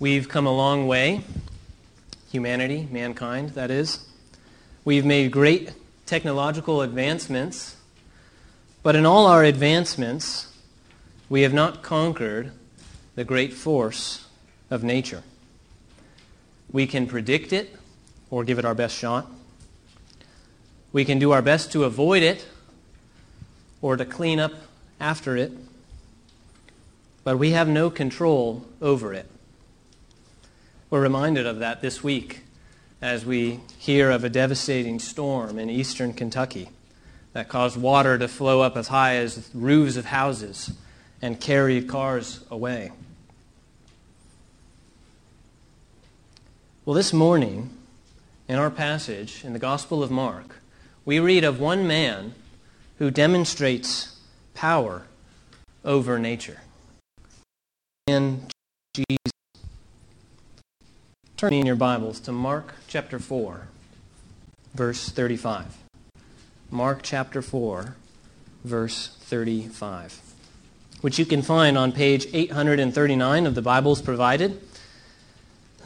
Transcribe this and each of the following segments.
We've come a long way, humanity, mankind, that is. We've made great technological advancements, but in all our advancements, we have not conquered the great force of nature. We can predict it or give it our best shot. We can do our best to avoid it or to clean up after it, but we have no control over it. We're reminded of that this week as we hear of a devastating storm in eastern Kentucky that caused water to flow up as high as roofs of houses and carried cars away. Well, this morning, in our passage in the Gospel of Mark, we read of one man who demonstrates power over nature. And Jesus. Turn in your Bibles to Mark chapter 4, verse 35. Mark chapter 4, verse 35, which you can find on page 839 of the Bibles provided.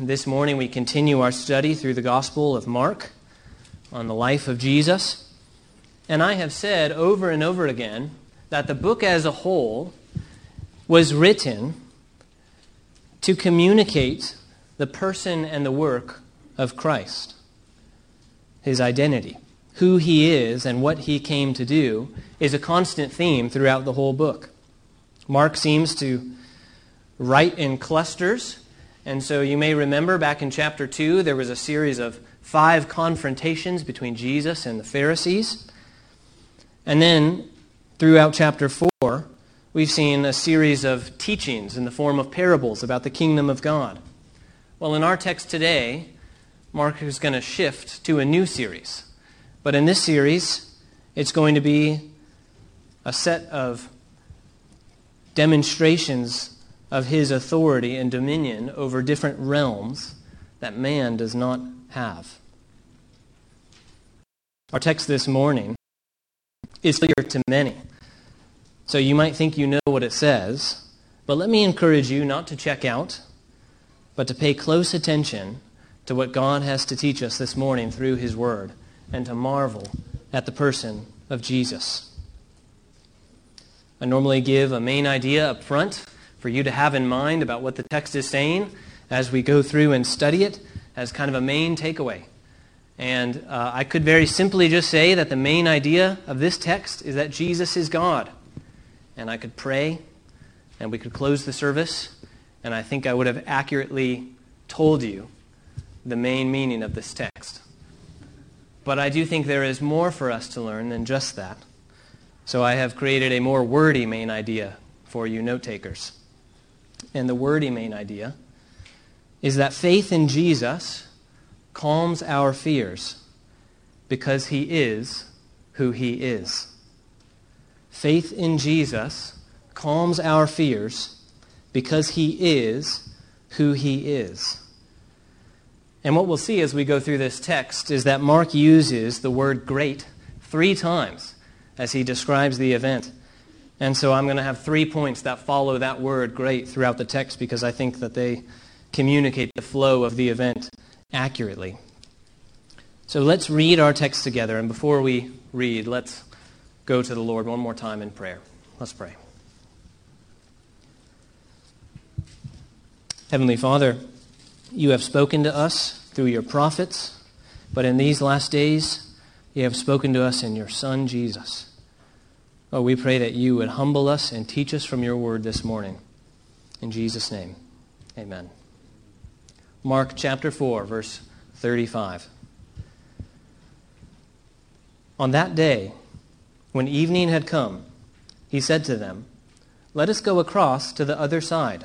This morning we continue our study through the Gospel of Mark on the life of Jesus. And I have said over and over again that the book as a whole was written to communicate the person and the work of Christ, his identity. Who he is and what he came to do is a constant theme throughout the whole book. Mark seems to write in clusters, and so you may remember back in chapter 2 there was a series of five confrontations between Jesus and the Pharisees. And then throughout chapter 4, we've seen a series of teachings in the form of parables about the kingdom of God. Well, in our text today, Mark is going to shift to a new series. But in this series, it's going to be a set of demonstrations of his authority and dominion over different realms that man does not have. Our text this morning is clear to many. So you might think you know what it says, but let me encourage you not to check out, but to pay close attention to what God has to teach us this morning through His Word and to marvel at the person of Jesus. I normally give a main idea up front for you to have in mind about what the text is saying as we go through and study it as kind of a main takeaway. And uh, I could very simply just say that the main idea of this text is that Jesus is God. And I could pray, and we could close the service, and I think I would have accurately told you the main meaning of this text. But I do think there is more for us to learn than just that. So I have created a more wordy main idea for you note takers. And the wordy main idea is that faith in Jesus calms our fears because he is who he is. Faith in Jesus calms our fears because he is who he is. And what we'll see as we go through this text is that Mark uses the word great three times as he describes the event. And so I'm going to have three points that follow that word great throughout the text because I think that they communicate the flow of the event accurately. So let's read our text together. And before we read, let's go to the Lord one more time in prayer. Let's pray. Heavenly Father, you have spoken to us through your prophets, but in these last days, you have spoken to us in your Son, Jesus. Oh, we pray that you would humble us and teach us from your word this morning. In Jesus' name, amen. Mark chapter 4, verse 35. On that day, when evening had come, he said to them, Let us go across to the other side.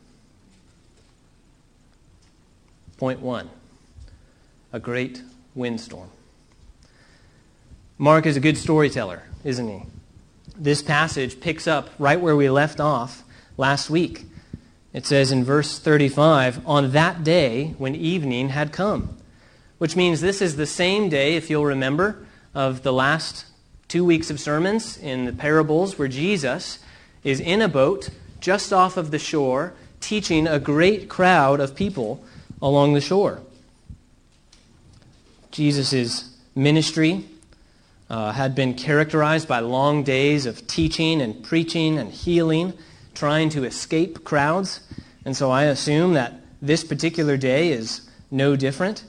Point one a great windstorm. Mark is a good storyteller, isn't he? This passage picks up right where we left off last week. It says in verse 35, on that day when evening had come, which means this is the same day, if you'll remember, of the last two weeks of sermons in the parables where Jesus is in a boat just off of the shore teaching a great crowd of people along the shore. Jesus' ministry uh, had been characterized by long days of teaching and preaching and healing, trying to escape crowds. And so I assume that this particular day is no different.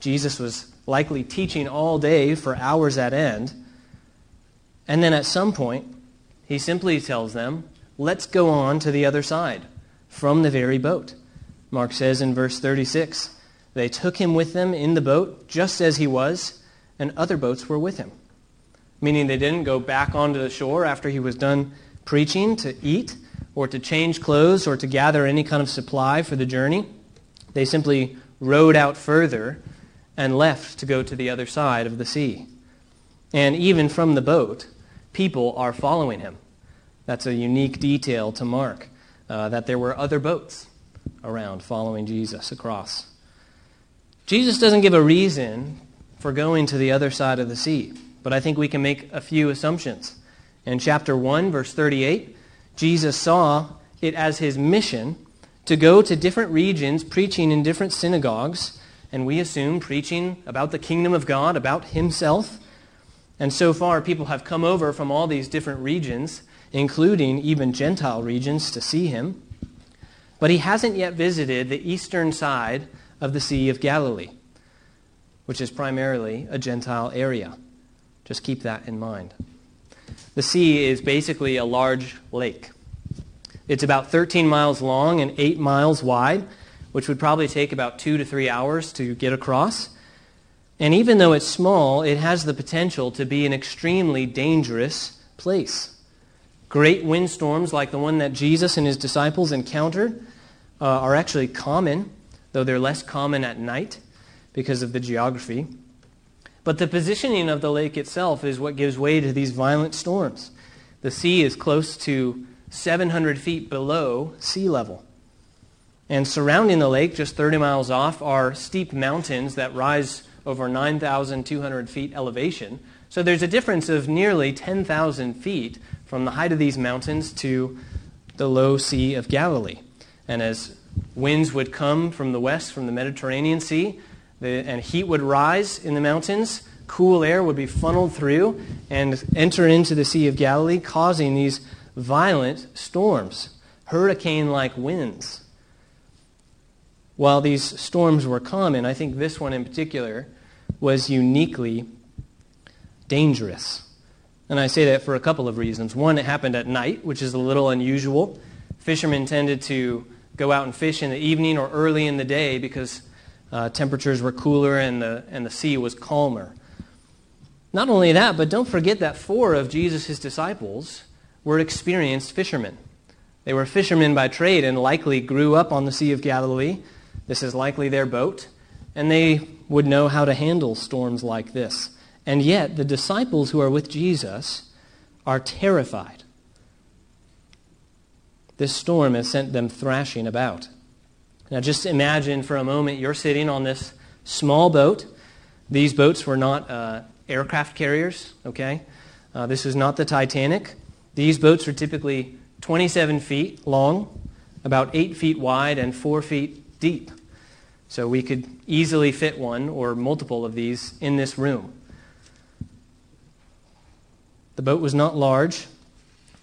Jesus was likely teaching all day for hours at end. And then at some point, he simply tells them, Let's go on to the other side from the very boat. Mark says in verse 36 They took him with them in the boat, just as he was, and other boats were with him. Meaning they didn't go back onto the shore after he was done preaching to eat, or to change clothes, or to gather any kind of supply for the journey. They simply rowed out further and left to go to the other side of the sea. And even from the boat, people are following him. That's a unique detail to Mark, uh, that there were other boats around following Jesus across. Jesus doesn't give a reason for going to the other side of the sea, but I think we can make a few assumptions. In chapter 1, verse 38, Jesus saw it as his mission to go to different regions preaching in different synagogues, and we assume preaching about the kingdom of God, about himself. And so far, people have come over from all these different regions, including even Gentile regions, to see him. But he hasn't yet visited the eastern side of the Sea of Galilee, which is primarily a Gentile area. Just keep that in mind. The sea is basically a large lake. It's about 13 miles long and 8 miles wide, which would probably take about two to three hours to get across. And even though it's small, it has the potential to be an extremely dangerous place. Great windstorms, like the one that Jesus and his disciples encountered, uh, are actually common, though they're less common at night because of the geography. But the positioning of the lake itself is what gives way to these violent storms. The sea is close to 700 feet below sea level. And surrounding the lake, just 30 miles off, are steep mountains that rise over 9,200 feet elevation. So there's a difference of nearly 10,000 feet from the height of these mountains to the low Sea of Galilee. And as winds would come from the west, from the Mediterranean Sea, the, and heat would rise in the mountains, cool air would be funneled through and enter into the Sea of Galilee, causing these violent storms, hurricane like winds. While these storms were common, I think this one in particular was uniquely dangerous. And I say that for a couple of reasons. One, it happened at night, which is a little unusual. Fishermen tended to go out and fish in the evening or early in the day because uh, temperatures were cooler and the, and the sea was calmer. Not only that, but don't forget that four of Jesus' disciples were experienced fishermen. They were fishermen by trade and likely grew up on the Sea of Galilee. This is likely their boat. And they would know how to handle storms like this. And yet, the disciples who are with Jesus are terrified. This storm has sent them thrashing about. Now, just imagine for a moment you're sitting on this small boat. These boats were not uh, aircraft carriers, okay? Uh, this is not the Titanic. These boats are typically 27 feet long, about 8 feet wide, and 4 feet deep. So we could easily fit one or multiple of these in this room. The boat was not large,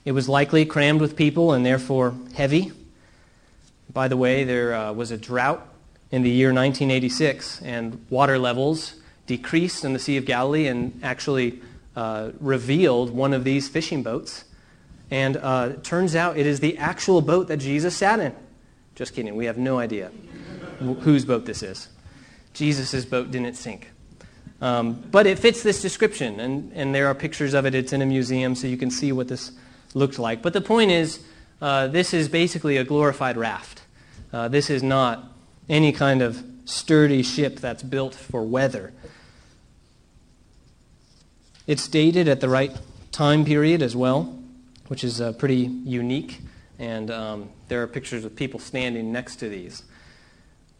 it was likely crammed with people and therefore heavy. By the way, there uh, was a drought in the year 1986, and water levels decreased in the Sea of Galilee and actually uh, revealed one of these fishing boats. And uh, it turns out it is the actual boat that Jesus sat in. Just kidding, we have no idea whose boat this is. Jesus' boat didn't sink. Um, but it fits this description, and, and there are pictures of it. It's in a museum, so you can see what this looked like. But the point is, uh, this is basically a glorified raft. Uh, this is not any kind of sturdy ship that's built for weather. It's dated at the right time period as well, which is uh, pretty unique, and um, there are pictures of people standing next to these.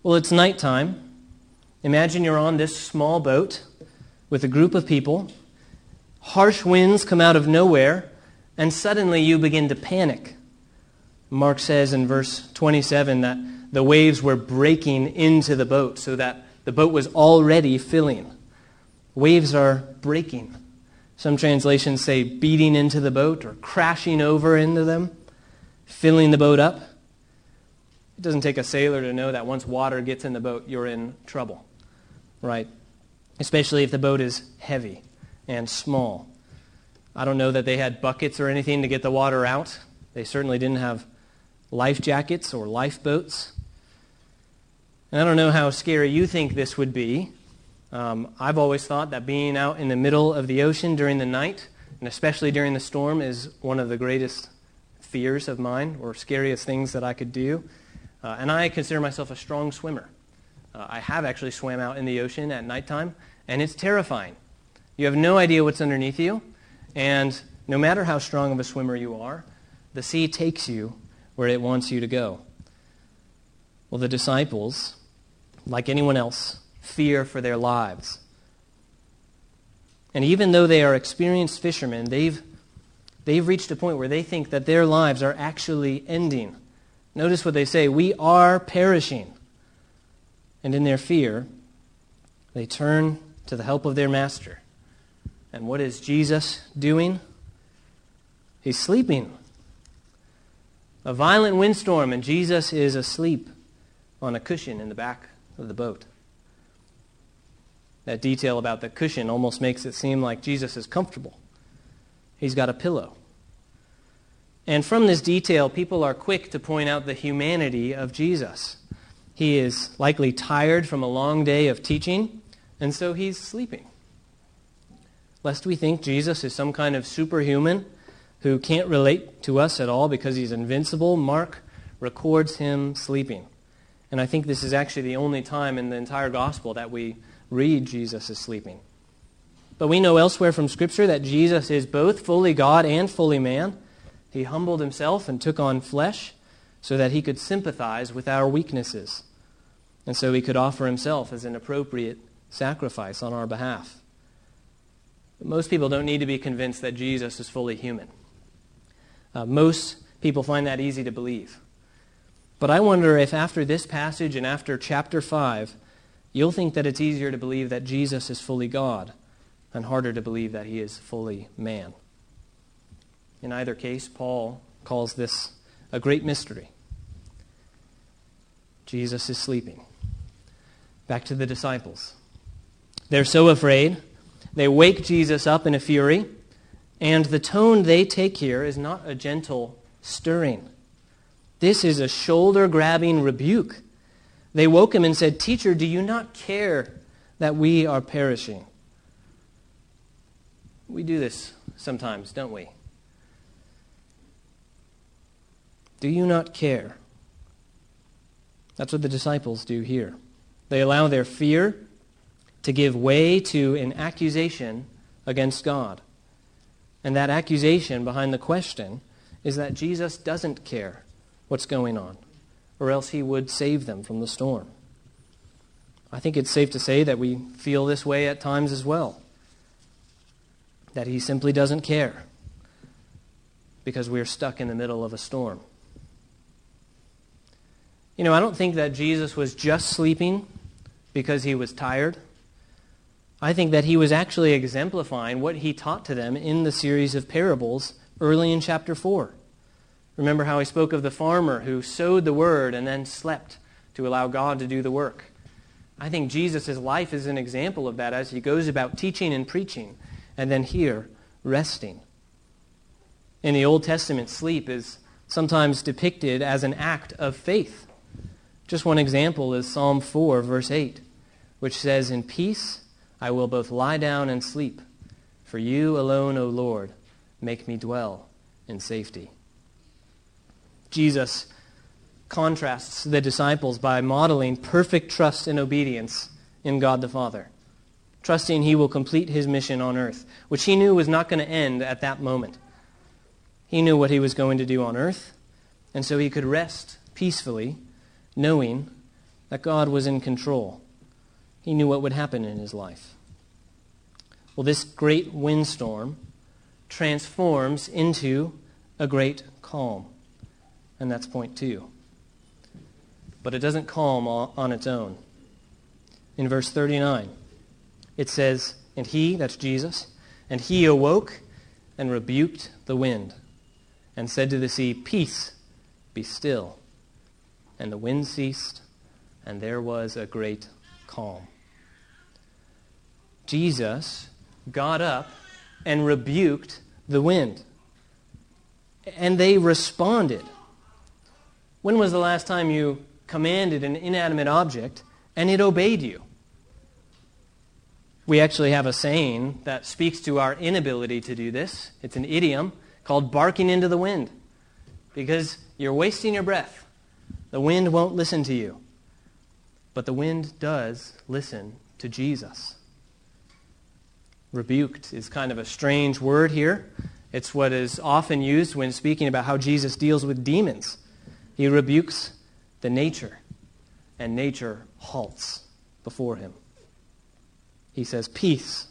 Well, it's nighttime. Imagine you're on this small boat with a group of people. Harsh winds come out of nowhere, and suddenly you begin to panic. Mark says in verse 27 that the waves were breaking into the boat so that the boat was already filling. Waves are breaking. Some translations say beating into the boat or crashing over into them, filling the boat up. It doesn't take a sailor to know that once water gets in the boat, you're in trouble, right? Especially if the boat is heavy and small. I don't know that they had buckets or anything to get the water out. They certainly didn't have life jackets or lifeboats. And I don't know how scary you think this would be. Um, I've always thought that being out in the middle of the ocean during the night, and especially during the storm, is one of the greatest fears of mine or scariest things that I could do. Uh, and I consider myself a strong swimmer. Uh, I have actually swam out in the ocean at nighttime, and it's terrifying. You have no idea what's underneath you, and no matter how strong of a swimmer you are, the sea takes you where it wants you to go. Well, the disciples, like anyone else, fear for their lives. And even though they are experienced fishermen, they've, they've reached a point where they think that their lives are actually ending. Notice what they say We are perishing. And in their fear, they turn to the help of their master. And what is Jesus doing? He's sleeping. A violent windstorm, and Jesus is asleep on a cushion in the back of the boat. That detail about the cushion almost makes it seem like Jesus is comfortable. He's got a pillow. And from this detail, people are quick to point out the humanity of Jesus. He is likely tired from a long day of teaching, and so he's sleeping. Lest we think Jesus is some kind of superhuman who can't relate to us at all because he's invincible, Mark records him sleeping. And I think this is actually the only time in the entire gospel that we read Jesus is sleeping. But we know elsewhere from Scripture that Jesus is both fully God and fully man. He humbled himself and took on flesh so that he could sympathize with our weaknesses. And so he could offer himself as an appropriate sacrifice on our behalf. Most people don't need to be convinced that Jesus is fully human. Uh, most people find that easy to believe. But I wonder if after this passage and after chapter 5, you'll think that it's easier to believe that Jesus is fully God and harder to believe that he is fully man. In either case, Paul calls this a great mystery. Jesus is sleeping. Back to the disciples. They're so afraid. They wake Jesus up in a fury, and the tone they take here is not a gentle stirring. This is a shoulder grabbing rebuke. They woke him and said, Teacher, do you not care that we are perishing? We do this sometimes, don't we? Do you not care? That's what the disciples do here. They allow their fear to give way to an accusation against God. And that accusation behind the question is that Jesus doesn't care what's going on, or else he would save them from the storm. I think it's safe to say that we feel this way at times as well. That he simply doesn't care because we're stuck in the middle of a storm. You know, I don't think that Jesus was just sleeping because he was tired. I think that he was actually exemplifying what he taught to them in the series of parables early in chapter 4. Remember how he spoke of the farmer who sowed the word and then slept to allow God to do the work. I think Jesus' life is an example of that as he goes about teaching and preaching, and then here, resting. In the Old Testament, sleep is sometimes depicted as an act of faith. Just one example is Psalm 4, verse 8, which says, In peace I will both lie down and sleep, for you alone, O Lord, make me dwell in safety. Jesus contrasts the disciples by modeling perfect trust and obedience in God the Father, trusting he will complete his mission on earth, which he knew was not going to end at that moment. He knew what he was going to do on earth, and so he could rest peacefully, knowing that God was in control. He knew what would happen in his life. Well, this great windstorm transforms into a great calm. And that's point two but it doesn't calm on its own. In verse 39, it says, And he, that's Jesus, and he awoke and rebuked the wind and said to the sea, Peace, be still. And the wind ceased, and there was a great calm. Jesus got up and rebuked the wind. And they responded. When was the last time you commanded an inanimate object and it obeyed you. We actually have a saying that speaks to our inability to do this. It's an idiom called barking into the wind because you're wasting your breath. The wind won't listen to you. But the wind does listen to Jesus. Rebuked is kind of a strange word here. It's what is often used when speaking about how Jesus deals with demons. He rebukes the nature, and nature halts before him. He says, Peace,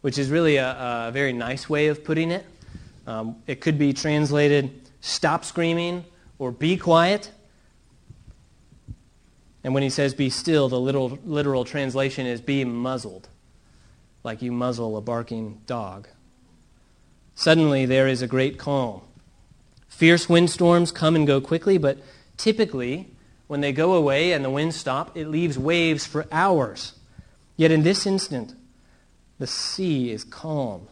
which is really a, a very nice way of putting it. Um, it could be translated, Stop screaming, or Be quiet. And when he says be still, the literal, literal translation is be muzzled, like you muzzle a barking dog. Suddenly there is a great calm. Fierce windstorms come and go quickly, but Typically, when they go away and the winds stop, it leaves waves for hours. Yet in this instant, the sea is calm.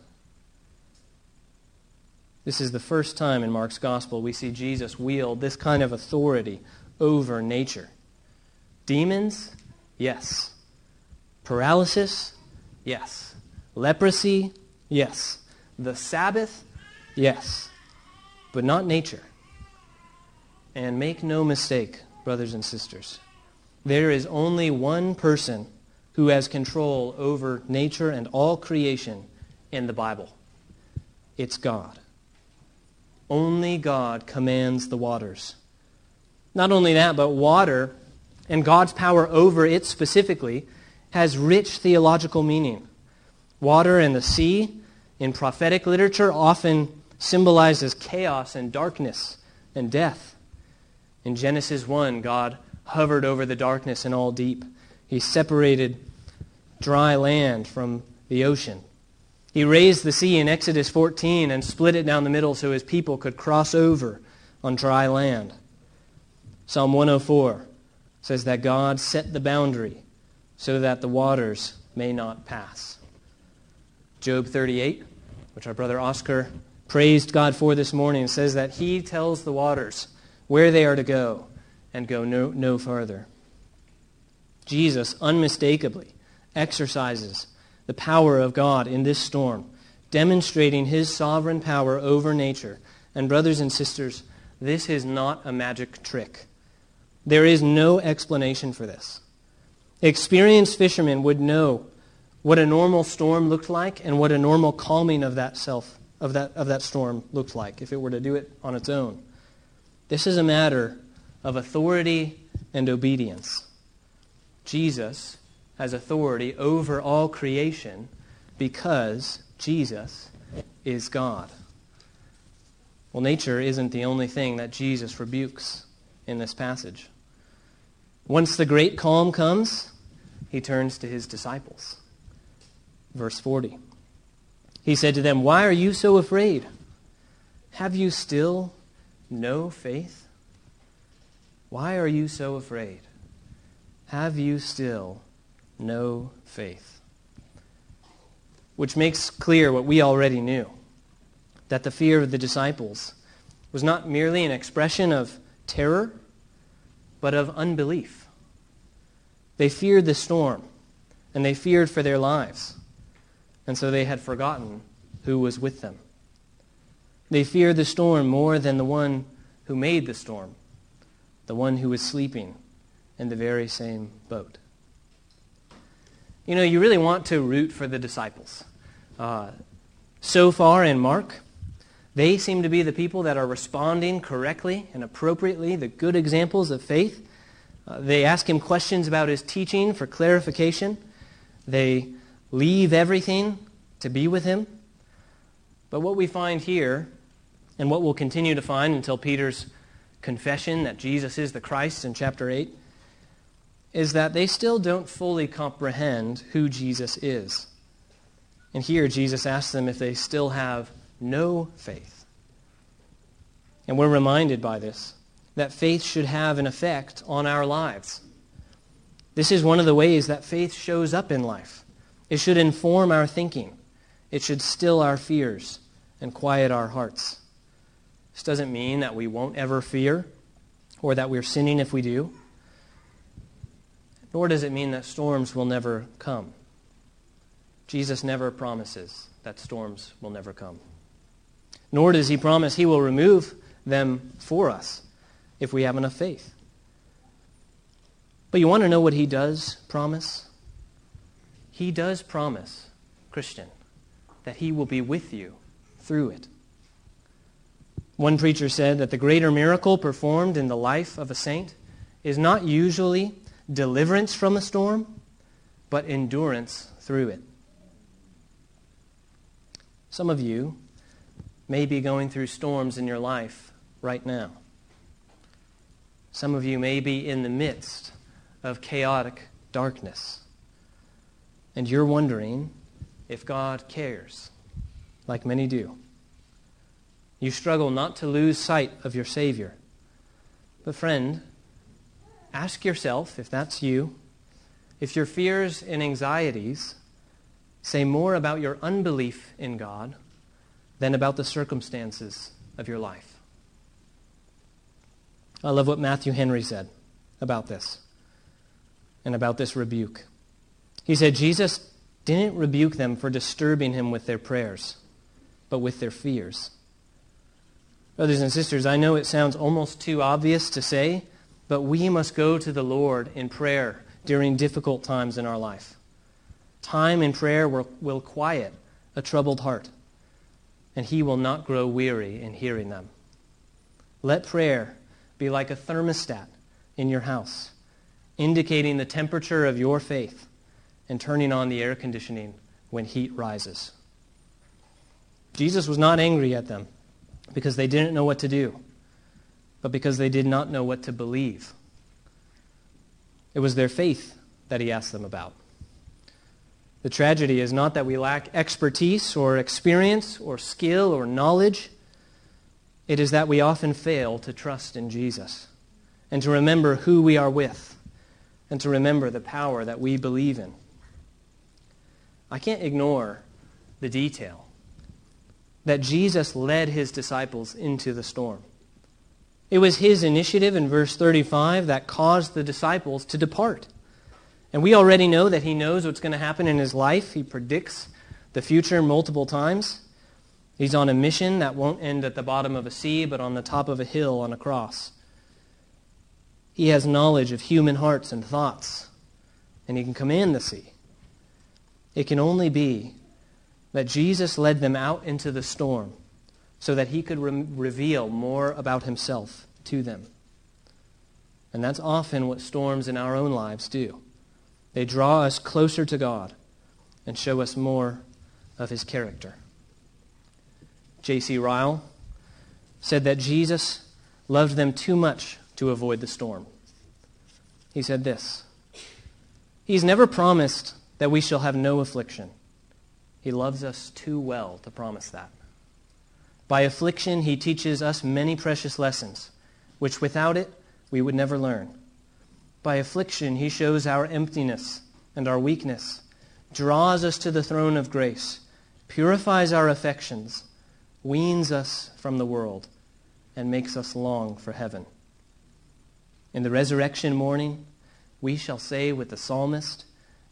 This is the first time in Mark's gospel we see Jesus wield this kind of authority over nature. Demons? Yes. Paralysis? Yes. Leprosy? Yes. The Sabbath? Yes. But not nature. And make no mistake, brothers and sisters, there is only one person who has control over nature and all creation in the Bible. It's God. Only God commands the waters. Not only that, but water and God's power over it specifically has rich theological meaning. Water and the sea in prophetic literature often symbolizes chaos and darkness and death. In Genesis 1, God hovered over the darkness and all deep. He separated dry land from the ocean. He raised the sea in Exodus 14 and split it down the middle so his people could cross over on dry land. Psalm 104 says that God set the boundary so that the waters may not pass. Job 38, which our brother Oscar praised God for this morning, says that he tells the waters where they are to go and go no, no farther. Jesus unmistakably exercises the power of God in this storm, demonstrating his sovereign power over nature. And, brothers and sisters, this is not a magic trick. There is no explanation for this. Experienced fishermen would know what a normal storm looked like and what a normal calming of that self of that, of that storm looked like if it were to do it on its own. This is a matter of authority and obedience. Jesus has authority over all creation because Jesus is God. Well, nature isn't the only thing that Jesus rebukes in this passage. Once the great calm comes, he turns to his disciples. Verse 40. He said to them, Why are you so afraid? Have you still no faith? Why are you so afraid? Have you still no faith? Which makes clear what we already knew that the fear of the disciples was not merely an expression of terror, but of unbelief. They feared the storm, and they feared for their lives, and so they had forgotten who was with them. They feared the storm more than the one who made the storm, the one who was sleeping in the very same boat. You know, you really want to root for the disciples. Uh, so far in Mark, they seem to be the people that are responding correctly and appropriately, the good examples of faith. Uh, they ask him questions about his teaching for clarification. They leave everything to be with him. But what we find here, and what we'll continue to find until Peter's confession that Jesus is the Christ in chapter 8, is that they still don't fully comprehend who Jesus is. And here Jesus asks them if they still have no faith. And we're reminded by this that faith should have an effect on our lives. This is one of the ways that faith shows up in life. It should inform our thinking. It should still our fears and quiet our hearts. This doesn't mean that we won't ever fear or that we're sinning if we do. Nor does it mean that storms will never come. Jesus never promises that storms will never come nor does he promise he will remove them for us if we have enough faith. But you want to know what he does promise? He does promise, Christian, that he will be with you through it. One preacher said that the greater miracle performed in the life of a saint is not usually deliverance from a storm, but endurance through it. Some of you may be going through storms in your life right now. Some of you may be in the midst of chaotic darkness. And you're wondering if God cares, like many do. You struggle not to lose sight of your Savior. But, friend, ask yourself, if that's you, if your fears and anxieties say more about your unbelief in God than about the circumstances of your life. I love what Matthew Henry said about this and about this rebuke. He said, Jesus didn't rebuke them for disturbing him with their prayers, but with their fears. Brothers and sisters, I know it sounds almost too obvious to say, but we must go to the Lord in prayer during difficult times in our life. Time in prayer will, will quiet a troubled heart and he will not grow weary in hearing them. Let prayer be like a thermostat in your house, indicating the temperature of your faith and turning on the air conditioning when heat rises. Jesus was not angry at them because they didn't know what to do, but because they did not know what to believe. It was their faith that he asked them about. The tragedy is not that we lack expertise or experience or skill or knowledge. It is that we often fail to trust in Jesus and to remember who we are with and to remember the power that we believe in. I can't ignore the detail that Jesus led his disciples into the storm. It was his initiative in verse 35 that caused the disciples to depart. And we already know that he knows what's going to happen in his life. He predicts the future multiple times. He's on a mission that won't end at the bottom of a sea, but on the top of a hill on a cross. He has knowledge of human hearts and thoughts, and he can command the sea. It can only be that Jesus led them out into the storm so that he could re- reveal more about himself to them. And that's often what storms in our own lives do. They draw us closer to God and show us more of his character. J.C. Ryle said that Jesus loved them too much to avoid the storm. He said this He's never promised that we shall have no affliction. He loves us too well to promise that. By affliction, he teaches us many precious lessons, which without it we would never learn. By affliction, he shows our emptiness and our weakness, draws us to the throne of grace, purifies our affections, weans us from the world, and makes us long for heaven. In the resurrection morning, we shall say with the psalmist,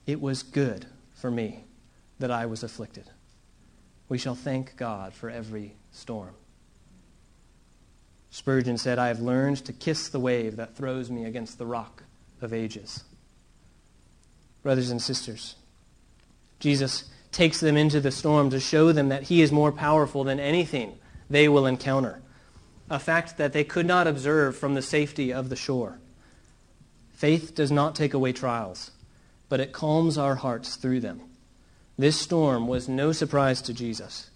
It was good for me that I was afflicted. We shall thank God for every storm. Spurgeon said, I have learned to kiss the wave that throws me against the rock of ages. Brothers and sisters, Jesus takes them into the storm to show them that he is more powerful than anything they will encounter, a fact that they could not observe from the safety of the shore. Faith does not take away trials, but it calms our hearts through them. This storm was no surprise to Jesus.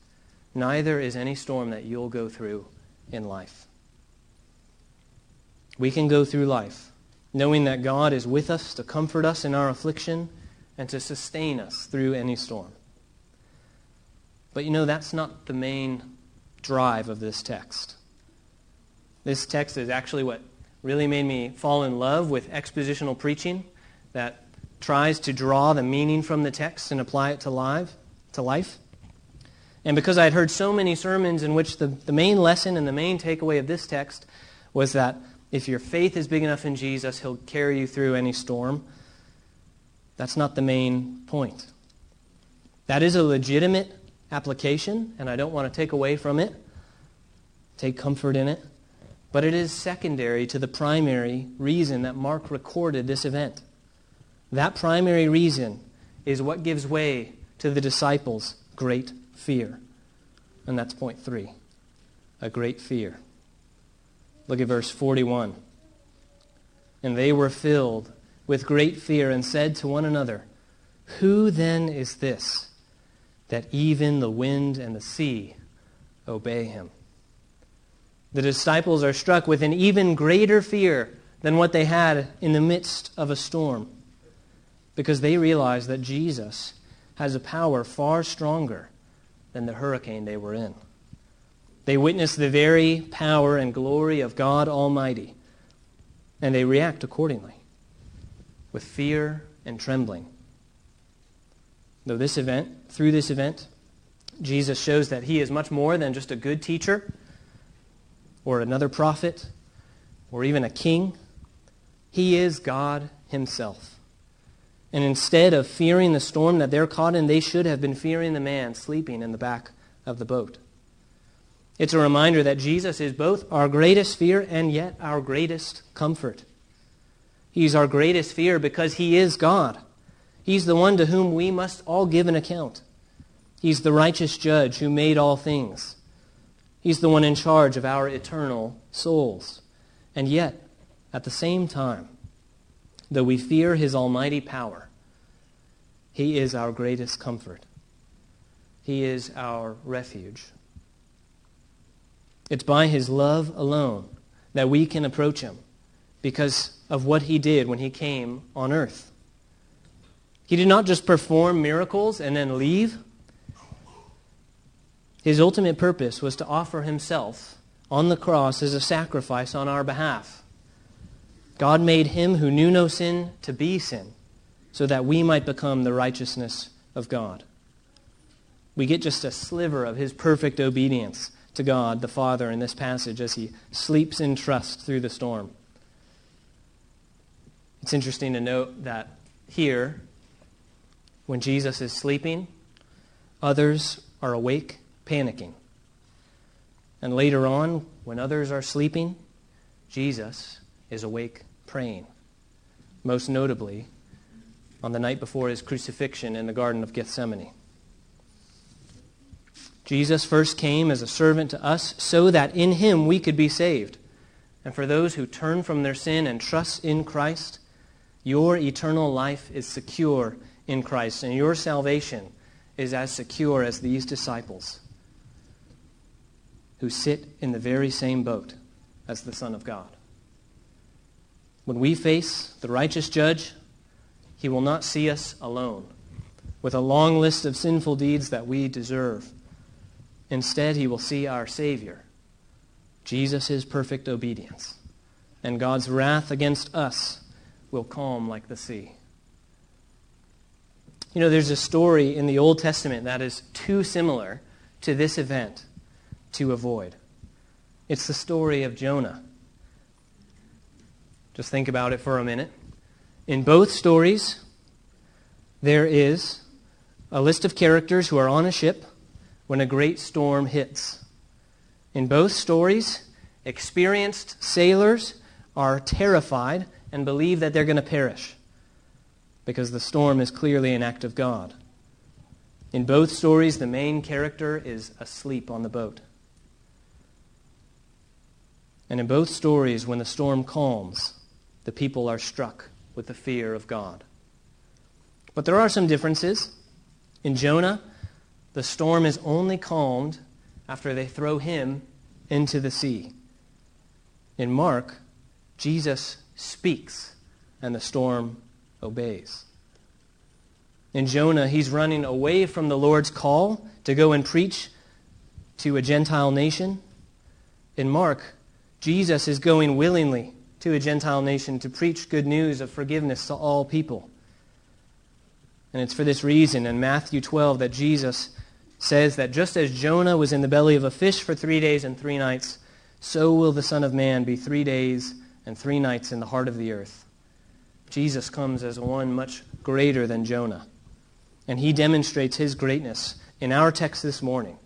Neither is any storm that you'll go through in life. We can go through life knowing that God is with us to comfort us in our affliction and to sustain us through any storm. But you know, that's not the main drive of this text. This text is actually what really made me fall in love with expositional preaching that tries to draw the meaning from the text and apply it to life. To life. And because I had heard so many sermons in which the, the main lesson and the main takeaway of this text was that if your faith is big enough in Jesus, he'll carry you through any storm. That's not the main point. That is a legitimate application, and I don't want to take away from it, take comfort in it. But it is secondary to the primary reason that Mark recorded this event. That primary reason is what gives way to the disciples' great fear. And that's point three a great fear. Look at verse 41. And they were filled with great fear and said to one another, Who then is this that even the wind and the sea obey him? the disciples are struck with an even greater fear than what they had in the midst of a storm because they realize that Jesus has a power far stronger than the hurricane they were in. They witness the very power and glory of God Almighty, and they react accordingly with fear and trembling. Though this event, through this event, Jesus shows that he is much more than just a good teacher or another prophet or even a king. He is God himself. And instead of fearing the storm that they're caught in, they should have been fearing the man sleeping in the back of the boat. It's a reminder that Jesus is both our greatest fear and yet our greatest comfort. He's our greatest fear because he is God. He's the one to whom we must all give an account. He's the righteous judge who made all things. He's the one in charge of our eternal souls. And yet, at the same time, though we fear his almighty power, he is our greatest comfort. He is our refuge. It's by his love alone that we can approach him because of what he did when he came on earth. He did not just perform miracles and then leave. His ultimate purpose was to offer himself on the cross as a sacrifice on our behalf. God made him who knew no sin to be sin so that we might become the righteousness of God. We get just a sliver of his perfect obedience to God the Father in this passage as he sleeps in trust through the storm. It's interesting to note that here, when Jesus is sleeping, others are awake panicking. And later on, when others are sleeping, Jesus is awake praying. Most notably, on the night before his crucifixion in the Garden of Gethsemane. Jesus first came as a servant to us so that in him we could be saved. And for those who turn from their sin and trust in Christ, your eternal life is secure in Christ, and your salvation is as secure as these disciples who sit in the very same boat as the Son of God. When we face the righteous judge, he will not see us alone with a long list of sinful deeds that we deserve. Instead, he will see our Savior, Jesus' perfect obedience. And God's wrath against us will calm like the sea. You know, there's a story in the Old Testament that is too similar to this event to avoid. It's the story of Jonah. Just think about it for a minute. In both stories, there is a list of characters who are on a ship when a great storm hits. In both stories, experienced sailors are terrified and believe that they're going to perish because the storm is clearly an act of God. In both stories, the main character is asleep on the boat. And in both stories, when the storm calms, the people are struck with the fear of God. But there are some differences. In Jonah, the storm is only calmed after they throw him into the sea. In Mark, Jesus speaks and the storm obeys. In Jonah, he's running away from the Lord's call to go and preach to a Gentile nation. In Mark, Jesus is going willingly to a Gentile nation to preach good news of forgiveness to all people. And it's for this reason in Matthew 12 that Jesus says that just as Jonah was in the belly of a fish for three days and three nights, so will the Son of Man be three days and three nights in the heart of the earth. Jesus comes as one much greater than Jonah. And he demonstrates his greatness in our text this morning.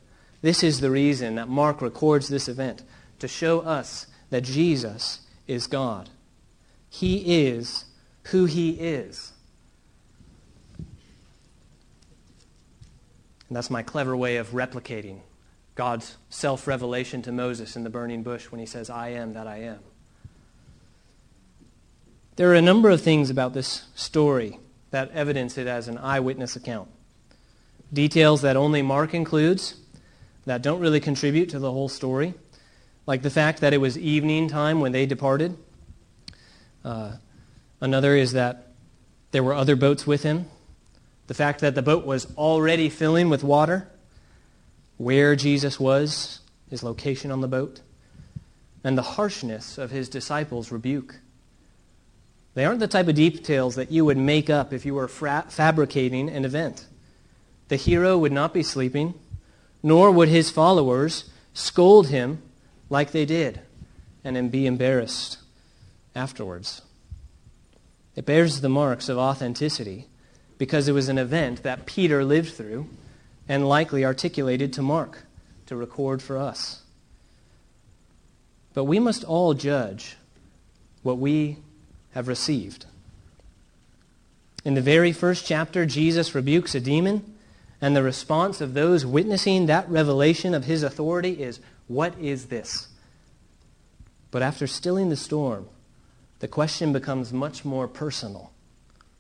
This is the reason that Mark records this event, to show us that Jesus is God. He is who he is. And that's my clever way of replicating God's self revelation to Moses in the burning bush when he says, I am that I am. There are a number of things about this story that evidence it as an eyewitness account. Details that only Mark includes that don't really contribute to the whole story, like the fact that it was evening time when they departed. Uh, another is that there were other boats with him. The fact that the boat was already filling with water, where Jesus was, his location on the boat, and the harshness of his disciples' rebuke. They aren't the type of details that you would make up if you were fra- fabricating an event. The hero would not be sleeping, nor would his followers scold him like they did and then be embarrassed afterwards. It bears the marks of authenticity because it was an event that Peter lived through and likely articulated to Mark to record for us. But we must all judge what we have received. In the very first chapter, Jesus rebukes a demon, and the response of those witnessing that revelation of his authority is, What is this? But after stilling the storm, the question becomes much more personal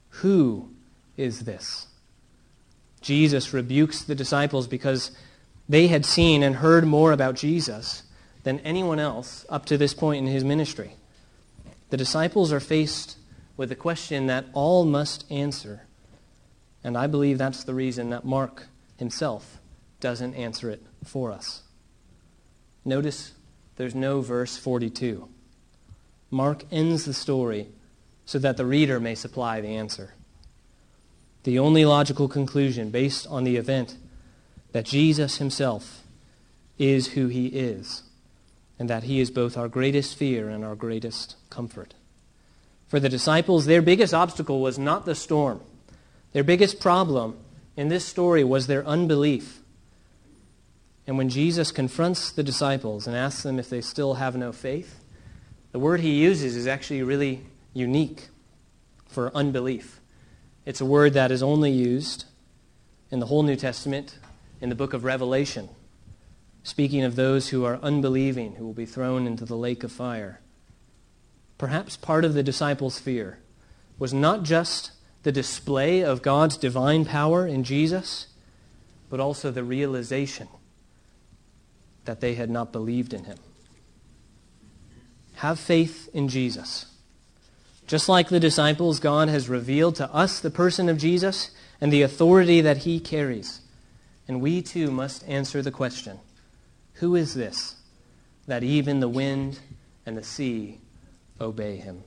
Who is this? Jesus rebukes the disciples because they had seen and heard more about Jesus than anyone else up to this point in his ministry. The disciples are faced with a question that all must answer. And I believe that's the reason that Mark himself doesn't answer it for us. Notice there's no verse 42. Mark ends the story so that the reader may supply the answer. The only logical conclusion based on the event that Jesus himself is who he is and that he is both our greatest fear and our greatest comfort. For the disciples, their biggest obstacle was not the storm. Their biggest problem in this story was their unbelief. And when Jesus confronts the disciples and asks them if they still have no faith, the word he uses is actually really unique for unbelief. It's a word that is only used in the whole New Testament in the book of Revelation speaking of those who are unbelieving, who will be thrown into the lake of fire. Perhaps part of the disciples' fear was not just the display of God's divine power in Jesus, but also the realization that they had not believed in him. Have faith in Jesus. Just like the disciples, God has revealed to us the person of Jesus and the authority that he carries. And we too must answer the question Who is this that even the wind and the sea obey him?